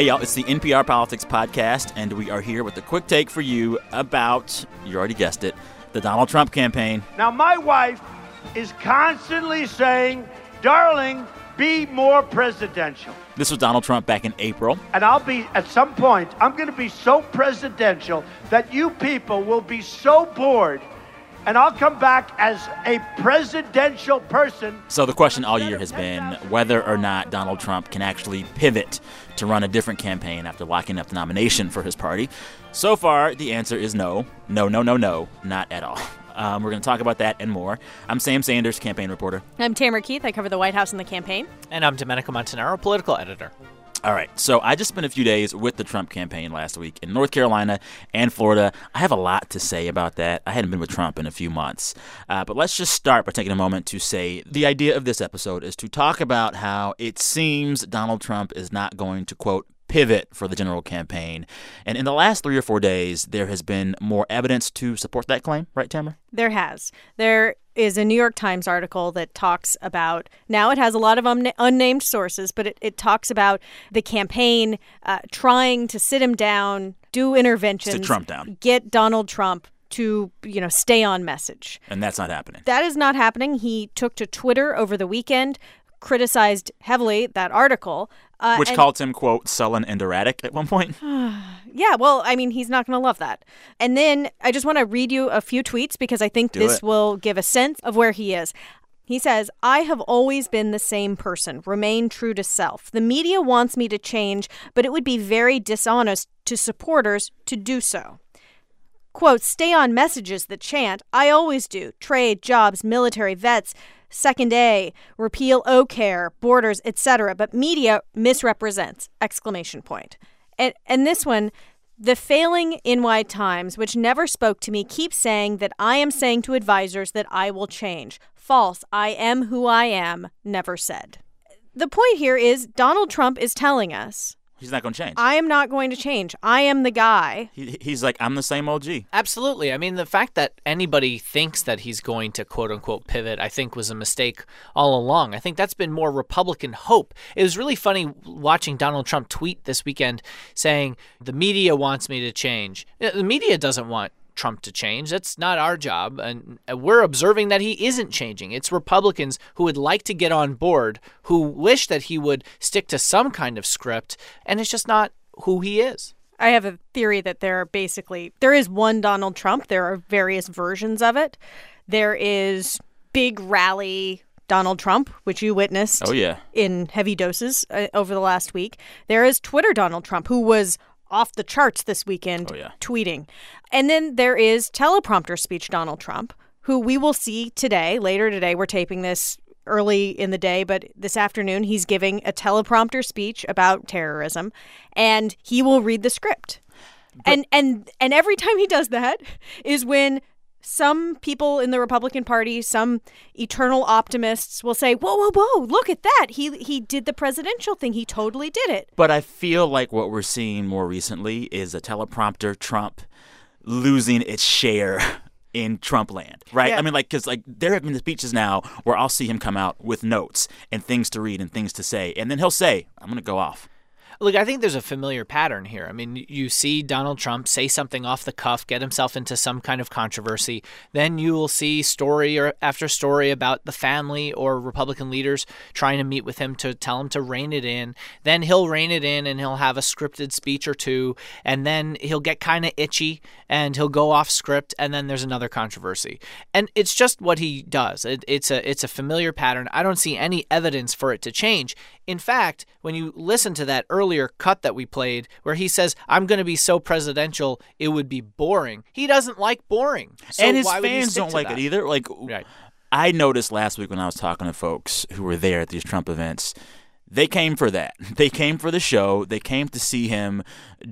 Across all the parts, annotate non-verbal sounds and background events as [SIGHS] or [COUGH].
Hey, y'all, it's the NPR Politics Podcast, and we are here with a quick take for you about, you already guessed it, the Donald Trump campaign. Now, my wife is constantly saying, darling, be more presidential. This was Donald Trump back in April. And I'll be, at some point, I'm going to be so presidential that you people will be so bored and I'll come back as a presidential person. So the question all year has been whether or not Donald Trump can actually pivot to run a different campaign after locking up the nomination for his party. So far, the answer is no. No, no, no, no, not at all. Um, we're going to talk about that and more. I'm Sam Sanders, campaign reporter. I'm Tamara Keith. I cover the White House and the campaign. And I'm Domenico Montanaro, political editor. All right. So I just spent a few days with the Trump campaign last week in North Carolina and Florida. I have a lot to say about that. I hadn't been with Trump in a few months. Uh, but let's just start by taking a moment to say the idea of this episode is to talk about how it seems Donald Trump is not going to, quote, pivot for the general campaign. And in the last three or four days, there has been more evidence to support that claim, right, Tamara? There has. There is a New York Times article that talks about now it has a lot of un- unnamed sources, but it, it talks about the campaign uh, trying to sit him down, do interventions, to Trump down, get Donald Trump to you know stay on message. And that's not happening. That is not happening. He took to twitter over the weekend criticized heavily that article. Uh, Which called him, quote, sullen and erratic at one point. [SIGHS] yeah, well, I mean, he's not going to love that. And then I just want to read you a few tweets because I think Do this it. will give a sense of where he is. He says, I have always been the same person, remain true to self. The media wants me to change, but it would be very dishonest to supporters to do so. Quote, stay on messages that chant, I always do, trade, jobs, military, vets, Second A, repeal O care, borders, etc. But media misrepresents! Exclamation point. And and this one, the failing NY Times, which never spoke to me, keeps saying that I am saying to advisors that I will change. False. I am who I am. Never said. The point here is Donald Trump is telling us He's not going to change. I am not going to change. I am the guy. He, he's like, I'm the same OG. Absolutely. I mean, the fact that anybody thinks that he's going to quote unquote pivot, I think was a mistake all along. I think that's been more Republican hope. It was really funny watching Donald Trump tweet this weekend saying, The media wants me to change. Uh, the media doesn't want Trump to change. That's not our job. And we're observing that he isn't changing. It's Republicans who would like to get on board, who wish that he would stick to some kind of script, and it's just not who he is. I have a theory that there are basically there is one Donald Trump. There are various versions of it. There is big rally Donald Trump, which you witnessed oh, yeah. in heavy doses uh, over the last week. There is Twitter Donald Trump, who was off the charts this weekend oh, yeah. tweeting. And then there is teleprompter speech Donald Trump, who we will see today, later today. We're taping this early in the day, but this afternoon he's giving a teleprompter speech about terrorism and he will read the script. But, and and and every time he does that is when some people in the Republican Party, some eternal optimists will say, "Whoa, whoa, whoa! Look at that! He he did the presidential thing. He totally did it." But I feel like what we're seeing more recently is a teleprompter Trump losing its share [LAUGHS] in Trump land, right? Yeah. I mean, like, because like there have been speeches now where I'll see him come out with notes and things to read and things to say, and then he'll say, "I'm going to go off." Look, I think there's a familiar pattern here. I mean, you see Donald Trump say something off the cuff, get himself into some kind of controversy. Then you will see story or after story about the family or Republican leaders trying to meet with him to tell him to rein it in. Then he'll rein it in and he'll have a scripted speech or two. And then he'll get kind of itchy and he'll go off script. And then there's another controversy. And it's just what he does. It, it's a it's a familiar pattern. I don't see any evidence for it to change. In fact, when you listen to that earlier cut that we played where he says, I'm going to be so presidential, it would be boring. He doesn't like boring. So and his fans don't like that? it either. Like, right. I noticed last week when I was talking to folks who were there at these Trump events, they came for that. [LAUGHS] They came for the show. They came to see him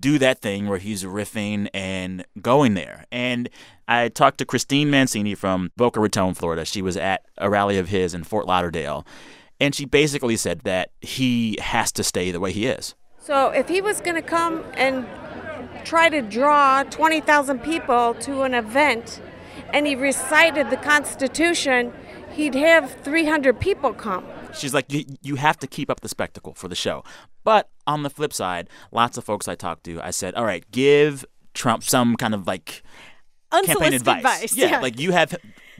do that thing where he's riffing and going there. And I talked to Christine Mancini from Boca Raton, Florida. She was at a rally of his in Fort Lauderdale. And she basically said that he has to stay the way he is. So if he was going to come and try to draw 20,000 people to an event and he recited the Constitution, he'd have 300 people come. She's like, you, you have to keep up the spectacle for the show. But on the flip side, lots of folks I talked to, I said, all right, give Trump some kind of like campaign Unsolicited advice. advice. Yeah, like you have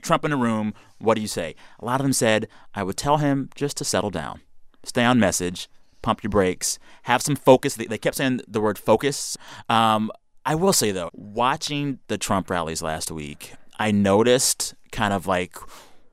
Trump in a room. What do you say? A lot of them said, I would tell him just to settle down, stay on message, pump your brakes, have some focus. They, they kept saying the word focus. Um, I will say, though, watching the Trump rallies last week, I noticed kind of like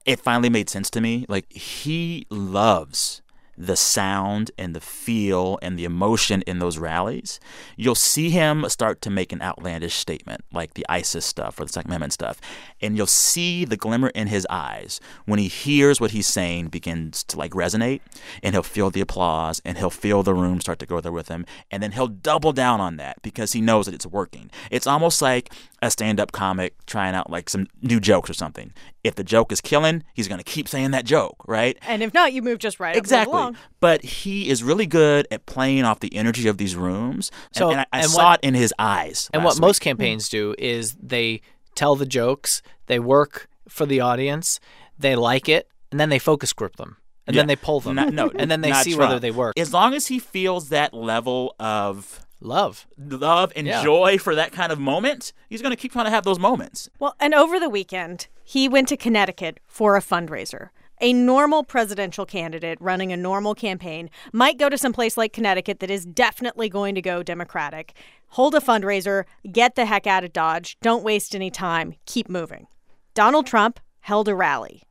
it finally made sense to me. Like, he loves the sound and the feel and the emotion in those rallies, you'll see him start to make an outlandish statement like the ISIS stuff or the Second Amendment stuff. And you'll see the glimmer in his eyes when he hears what he's saying begins to like resonate and he'll feel the applause and he'll feel the room start to go there with him. And then he'll double down on that because he knows that it's working. It's almost like a stand up comic trying out like some new jokes or something. If the joke is killing, he's going to keep saying that joke, right? And if not, you move just right up, move Exactly. along. But he is really good at playing off the energy of these rooms. And- So- and, I, I and saw what- it in his eyes. And last what most hmm. campaigns do is they tell the jokes, they work for the audience, they like it, and then they focus group them. And then they pull them. Not- no, and then they not see whether they work. As long as he feels that level of Love. love and Yeah. joy for that kind of moment, he's going to keep trying to have those moments. Well, and over the weekend, he went to Connecticut for a fundraiser. A normal presidential candidate running a normal campaign might go to some place like Connecticut that is definitely going to go Democratic, hold a fundraiser, get the heck out of Dodge, don't waste any time, keep moving. Donald Trump held a rally.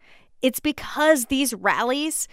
It's because these rallies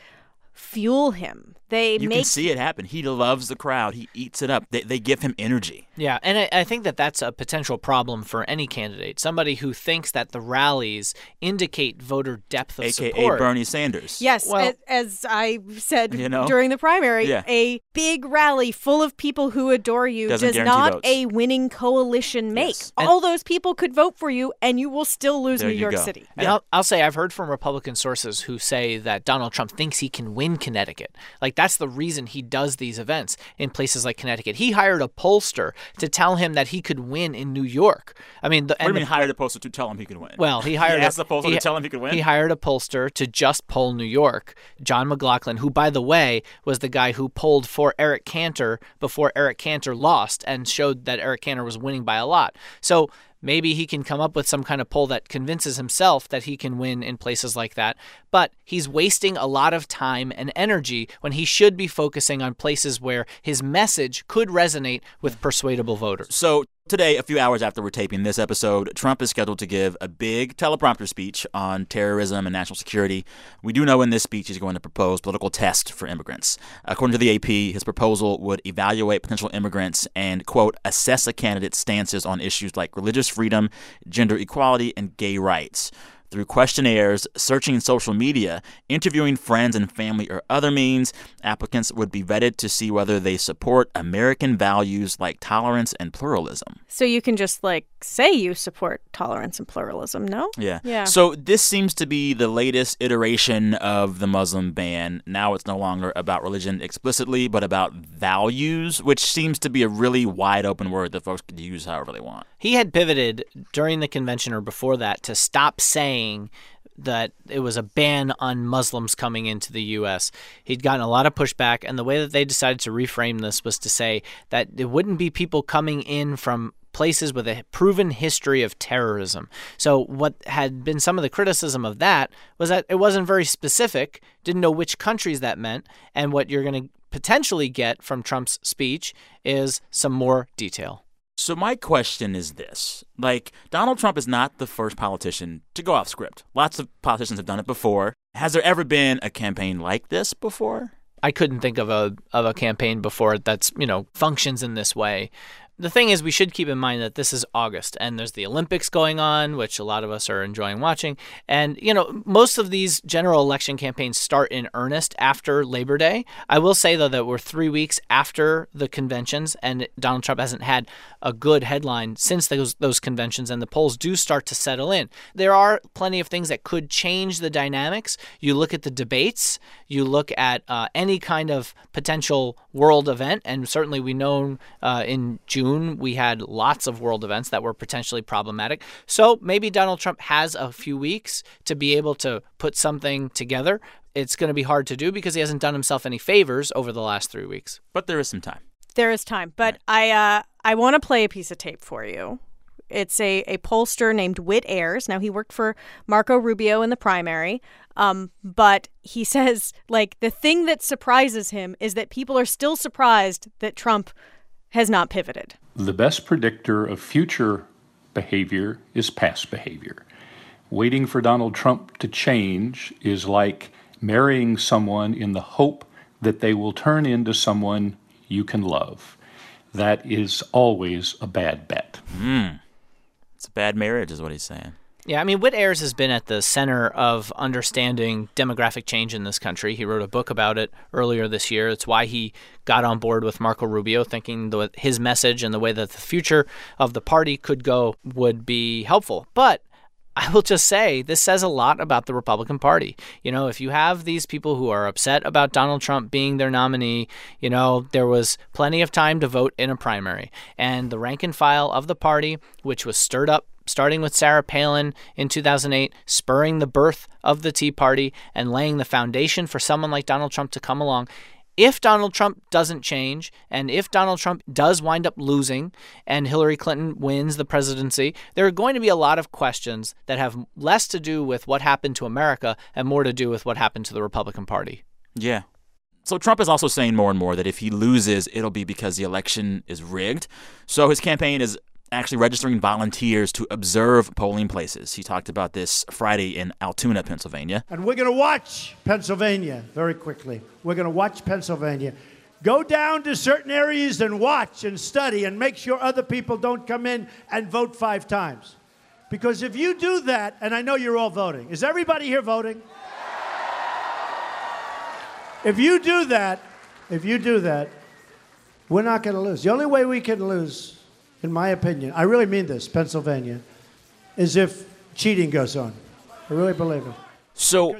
fuel him. They You make can see it happen. He loves the crowd. He eats it up. They, they give him energy. Yeah, and I, I think that that's a potential problem for any candidate. Somebody who thinks that the rallies indicate voter depth of AKA support. Bernie Sanders. Yes, Well- a- as I said You know? during the primary, Yeah. a big rally full of people who adore you Doesn't does not votes. a winning coalition make. Yes. And- All those people could vote for you, and you will still lose There New York go. City. And Yeah. I'll, I'll say I've heard from Republican sources who say that Donald Trump thinks he can win Connecticut. Like that's the reason he does these events in places like Connecticut. He hired a pollster to tell him that he could win in New York. I mean, the, What do you mean the- hired a pollster to tell him he could win? well, he hired asked a, the pollster to tell him he could win? He hired a pollster to just poll New York, John McLaughlin, who, by the way, was the guy who polled for Eric Cantor before Eric Cantor lost and showed that Eric Cantor was winning by a lot. So maybe he can come up with some kind of poll that convinces himself that he can win in places like that. But he's wasting a lot of time and energy when he should be focusing on places where his message could resonate with persuadable voters. So today, a few hours after we're taping this episode, Trump is scheduled to give a big teleprompter speech on terrorism and national security. We do know in this speech he's going to propose political tests for immigrants. According to the AP, his proposal would evaluate potential immigrants and, quote, assess a candidate's stances on issues like religious freedom, gender equality, and gay rights. Through questionnaires, searching social media, interviewing friends and family, or other means, applicants would be vetted to see whether they support American values like tolerance and pluralism. So you can just like say you support tolerance and pluralism, no? Yeah. Yeah. So this seems to be the latest iteration of the Muslim ban. Now it's no longer about religion explicitly, but about values, which seems to be a really wide open word that folks could use however they want. He had pivoted during the convention or before that to stop saying that it was a ban on Muslims coming into the U.S. He'd gotten a lot of pushback, and the way that they decided to reframe this was to say that it wouldn't be people coming in from places with a proven history of terrorism. So, what had been some of the criticism of that was that it wasn't very specific, didn't know which countries that meant, and what you're going to potentially get from Trump's speech is some more detail. So my question is this: like Donald Trump is not the first politician to go off script. Lots of politicians have done it before. Has there ever been a campaign like this before? I couldn't think of a of a campaign before that's you know functions in this way. The thing is, we should keep in mind that this is August and there's the Olympics going on, which a lot of us are enjoying watching. And, you know, most of these general election campaigns start in earnest after Labor Day. I will say, though, that we're three weeks after the conventions and Donald Trump hasn't had a good headline since those, those conventions, and the polls do start to settle in. There are plenty of things that could change the dynamics. You look at the debates, you look at uh, any kind of potential world event, and certainly we know uh, in June we had lots of world events that were potentially problematic. So maybe Donald Trump has a few weeks to be able to put something together. it's going to be hard to do because he hasn't done himself any favors over the last three weeks. But there is some time. There is time, but I uh, I want to play a piece of tape for you. It's a, a pollster named Whit Ayres. Now he worked for Marco Rubio in the primary, um, but he [LAUGHS] says like the thing that surprises him is that people are still surprised that Trump has not pivoted. The best predictor of future behavior is past behavior. Waiting for Donald Trump to change is like marrying someone in the hope that they will turn into someone you can love. That is always a bad bet. Mm. It's a bad marriage, is what he's saying. Yeah, I mean, Whit Ayres has been at the center of understanding demographic change in this country. He wrote a book about it earlier this year. It's why he got on board with Marco Rubio, thinking that his message and the way that the future of the party could go would be helpful. But I will just say this says a lot about the Republican Party. You know, if you have these people who are upset about Donald Trump being their nominee, you know, there was plenty of time to vote in a primary. And the rank and file of the party, which was stirred up starting with Sarah Palin in 2008, spurring the birth of the Tea Party and laying the foundation for someone like Donald Trump to come along. If Donald Trump doesn't change, and if Donald Trump does wind up losing and Hillary Clinton wins the presidency, there are going to be a lot of questions that have less to do with what happened to America and more to do with what happened to the Republican Party. Yeah. So Trump is also saying more and more that if he loses, it'll be because the election is rigged. So his campaign is actually registering volunteers to observe polling places. He talked about this Friday in Altoona, Pennsylvania. And we're going to watch Pennsylvania very quickly. We're going to watch Pennsylvania. Go down to certain areas and watch and study and make sure other people don't come in and vote five times. Because if you do that, and I know you're all voting, is everybody here voting? If you do that, if you do that, we're not going to lose. The only way we can lose in my opinion, I really mean this, Pennsylvania, is if cheating goes on. I really believe it. So,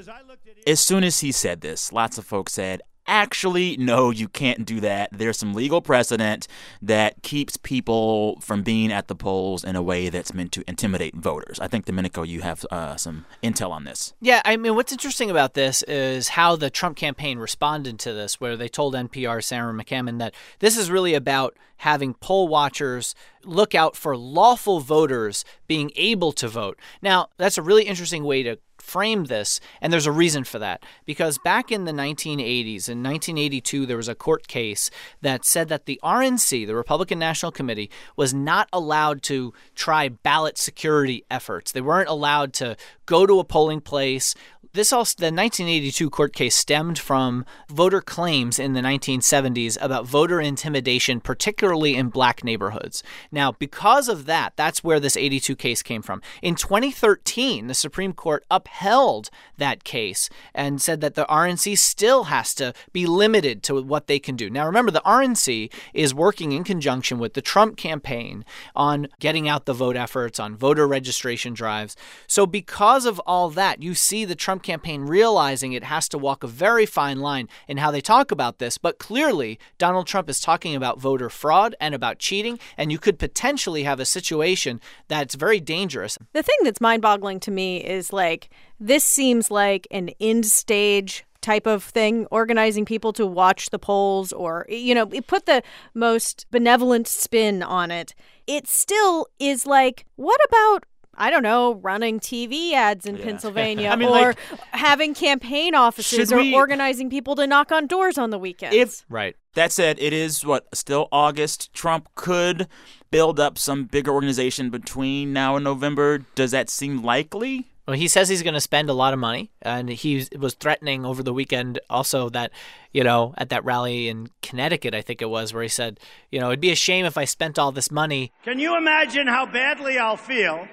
as soon as he said this, lots of folks said, actually, no, you can't do that. There's some legal precedent that keeps people from being at the polls in a way that's meant to intimidate voters. I think, Domenico, you have uh, some intel on this. Yeah, I mean, what's interesting about this is how the Trump campaign responded to this, where they told NPR Sarah McCammon that this is really about having poll watchers look out for lawful voters being able to vote. Now, that's a really interesting way to frame this, and there's a reason for that. Because back in the 1980s, in 1982, there was a court case that said that the RNC, the Republican National Committee, was not allowed to try ballot security efforts. They weren't allowed to go to a polling place, this also the 1982 court case stemmed from voter claims in the 1970s about voter intimidation, particularly in black neighborhoods. Now, because of that, that's where this 82 case came from. In 2013, the Supreme Court upheld that case and said that the RNC still has to be limited to what they can do. Now, remember, the RNC is working in conjunction with the Trump campaign on getting out the vote efforts, on voter registration drives. So, because of all that, you see the Trump campaign realizing it has to walk a very fine line in how they talk about this. But clearly, Donald Trump is talking about voter fraud and about cheating, and you could potentially have a situation that's very dangerous. The thing that's mind boggling to me is like, this seems like an end stage type of thing, organizing people to watch the polls or, you know, put the most benevolent spin on it. It still is like, what about I don't know, running TV ads in yeah. [LAUGHS] Pennsylvania I mean, or like, having campaign offices or we, organizing people to knock on doors on the weekends. If, right. That said, it is what still August. Trump could build up some bigger organization between now and November. Does that seem likely? Well, he says he's going to spend a lot of money, and he was threatening over the weekend also that, you know, at that rally in Connecticut, I think it was, where he said, you know, it'd be a shame if I spent all this money. Can you imagine how badly I'll feel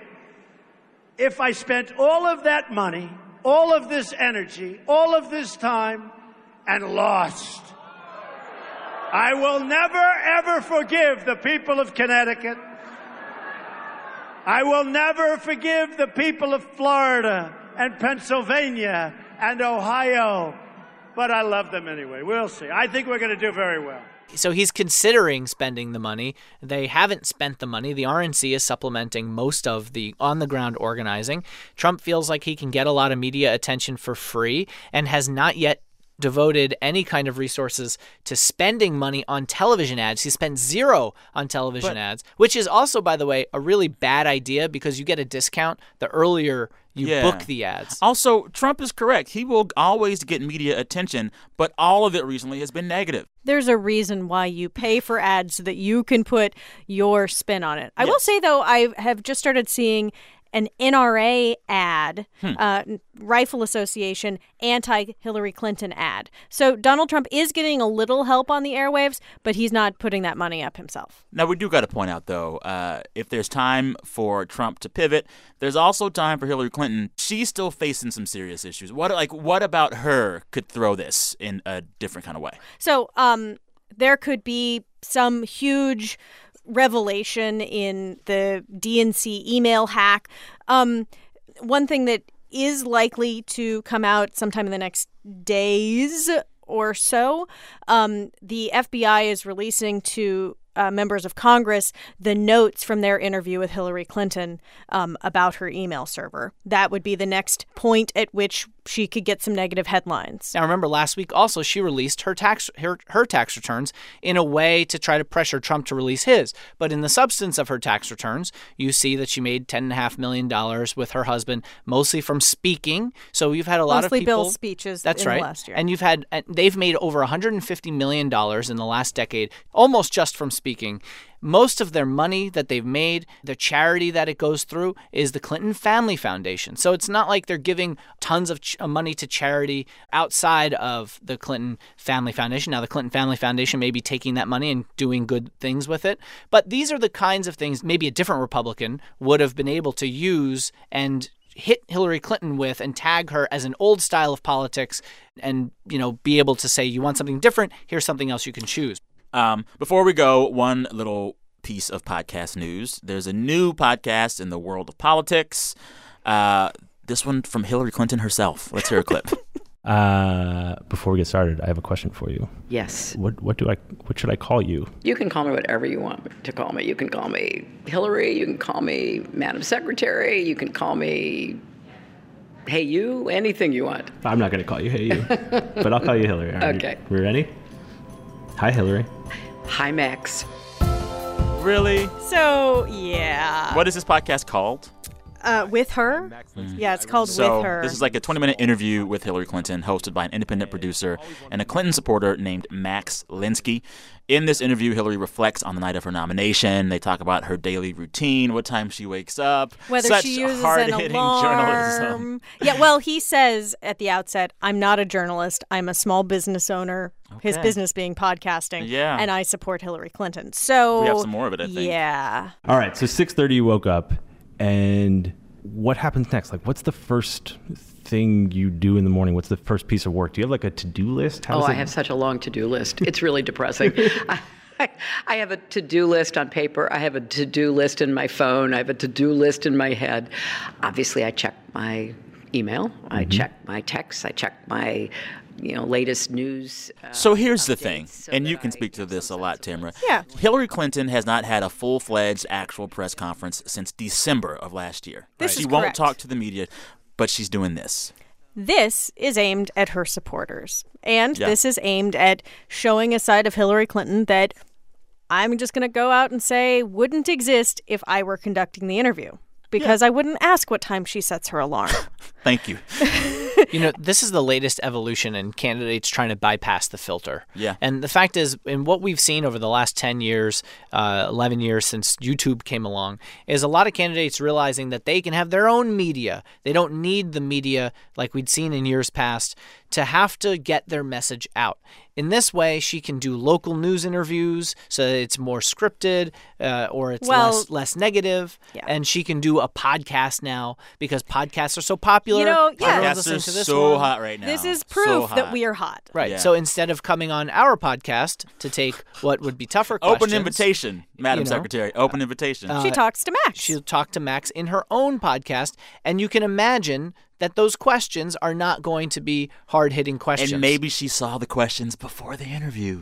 if I spent all of that money, all of this energy, all of this time, and lost. I will never, ever forgive the people of Connecticut. I will never forgive the people of Florida and Pennsylvania and Ohio but I love them anyway. We'll see. I think we're going to do very well. So he's considering spending the money. They haven't spent the money. The RNC is supplementing most of the on the ground organizing. Trump feels like he can get a lot of media attention for free and has not yet devoted any kind of resources to spending money on television ads. He spent zero on television But- ads, which is also, by the way, a really bad idea because you get a discount the earlier you Yeah. book the ads. Also, Trump is correct. He will always get media attention, but all of it recently has been negative. There's a reason why you pay for ads so that you can put your spin on it. I will say, though, I have just started seeing an NRA ad, uh, Rifle Association anti Hillary Clinton ad. So Donald Trump is getting a little help on the airwaves, but he's not putting that money up himself. Now, we do got to point out, though, uh, if there's time for Trump to pivot, there's also time for Hillary Clinton. She's still facing some serious issues. What, like, what about her could throw this in a different kind of way? So, um, there could be some huge revelation in the DNC email hack. Um, one thing that is likely to come out sometime in the next days or so, um, the FBI is releasing to uh, members of Congress the notes from their interview with Hillary Clinton um, about her email server. That would be the next point at which she could get some negative headlines. Now, remember last week also she released her tax her, her tax returns in a way to try to pressure Trump to release his. But in the substance of her tax returns, you see that she made ten and a half million dollars with her husband, mostly from speaking. So you've had a lot Mostly of people. Bill's speeches That's in right. last year. And you've had they've made over 150 million dollars in the last decade, almost just from speaking. Most of their money that they've made, the charity that it goes through, is the Clinton Family Foundation. So it's not like they're giving tons of ch- uh, money to charity outside of the Clinton Family Foundation. Now, the Clinton Family Foundation may be taking that money and doing good things with it. But these are the kinds of things maybe a different Republican would have been able to use and hit Hillary Clinton with and tag her as an old style of politics and you know be able to say you want something different here's something else you can choose Um, before we go, one little piece of podcast news. There's a new podcast in the world of politics. Uh, this one from Hillary Clinton herself. Let's hear a clip. [LAUGHS] Uh, before we get started, I have a question for you. Yes. What what do I what should I call you? You can call me whatever you want to call me. You can call me Hillary. You can call me Madam Secretary. You can call me Hey You. Anything you want. I'm not gonna call you Hey You, [LAUGHS] but I'll call you Hillary. All right, Okay. We ready? Hi Hillary. Hi, Max. really? So, yeah. What is this podcast called? Uh, with her? Yeah, it's called So With Her. this is like a 20-minute interview with Hillary Clinton, hosted by an independent producer and a Clinton supporter named Max Linsky. In this interview, Hillary reflects on the night of her nomination. They talk about her daily routine, what time she wakes up, Whether such she uses an hard-hitting journalism. Yeah, well, he says at the outset, I'm not a journalist. I'm a small business owner. His business being podcasting. Yeah. And I support Hillary Clinton. So We have some more of it, I think. Yeah. All right, so 6:30 you woke up, and what happens next? Like, what's the first thing you do in the morning? What's the first piece of work? Do you have like a to-do list? How Oh, I it- have such a long to do list. It's really depressing. [LAUGHS] I, I have a to do list on paper. I have a to do list in my phone. I have a to do list in my head. Obviously, I check my email. I check my texts. I check my you know latest news. Uh, So here's the thing, so and you that can I speak to this a lot, sense Tamara. Yeah. Hillary Clinton has not had a full fledged actual press conference since December of last year. This she is won't correct. talk to the media, but she's doing this. This is aimed at her supporters. And Yeah. this is aimed at showing a side of Hillary Clinton that I'm just going to go out and say wouldn't exist if I were conducting the interview. Because I wouldn't ask what time she sets her alarm. [LAUGHS] Thank you. [LAUGHS] you know, this is the latest evolution in candidates trying to bypass the filter. Yeah. And the fact is, in what we've seen over the last 10 years, uh, 11 years since YouTube came along, is a lot of candidates realizing that they can have their own media. They don't need the media like we'd seen in years past to have to get their message out. In this way, she can do local news interviews so that it's more scripted uh, or it's Well- less, less negative. Yeah. And she can do a podcast now because podcasts are so popular. You know, yeah. Podcasts are this so one. hot right now. this is So proof that we are hot. Right. Yeah. So instead of coming on our podcast to take what would be tougher Open invitation, Madam you know, Secretary. Open invitation. She talks to Max. she'll talk to Max in her own podcast, and you can imagine that those questions are not going to be hard hitting questions. And maybe she saw the questions before the interview.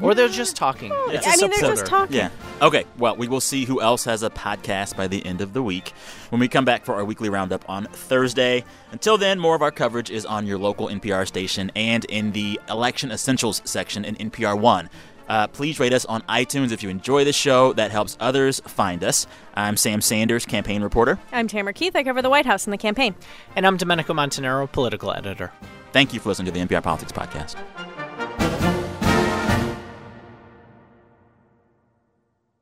Or they're just talking. It's a I mean, they're just talking. Yeah. Okay. Well, we will see who else has a podcast by the end of the week when we come back for our weekly roundup on Thursday. Until then, more of our coverage is on your local NPR station and in the Election Essentials section in NPR One. Uh, please rate us on iTunes if you enjoy the show. That helps others find us. I'm Sam Sanders, campaign reporter. I'm Tamara Keith. I cover the White House and the campaign. And I'm Domenico Montanaro, political editor. Thank you for listening to the NPR Politics Podcast.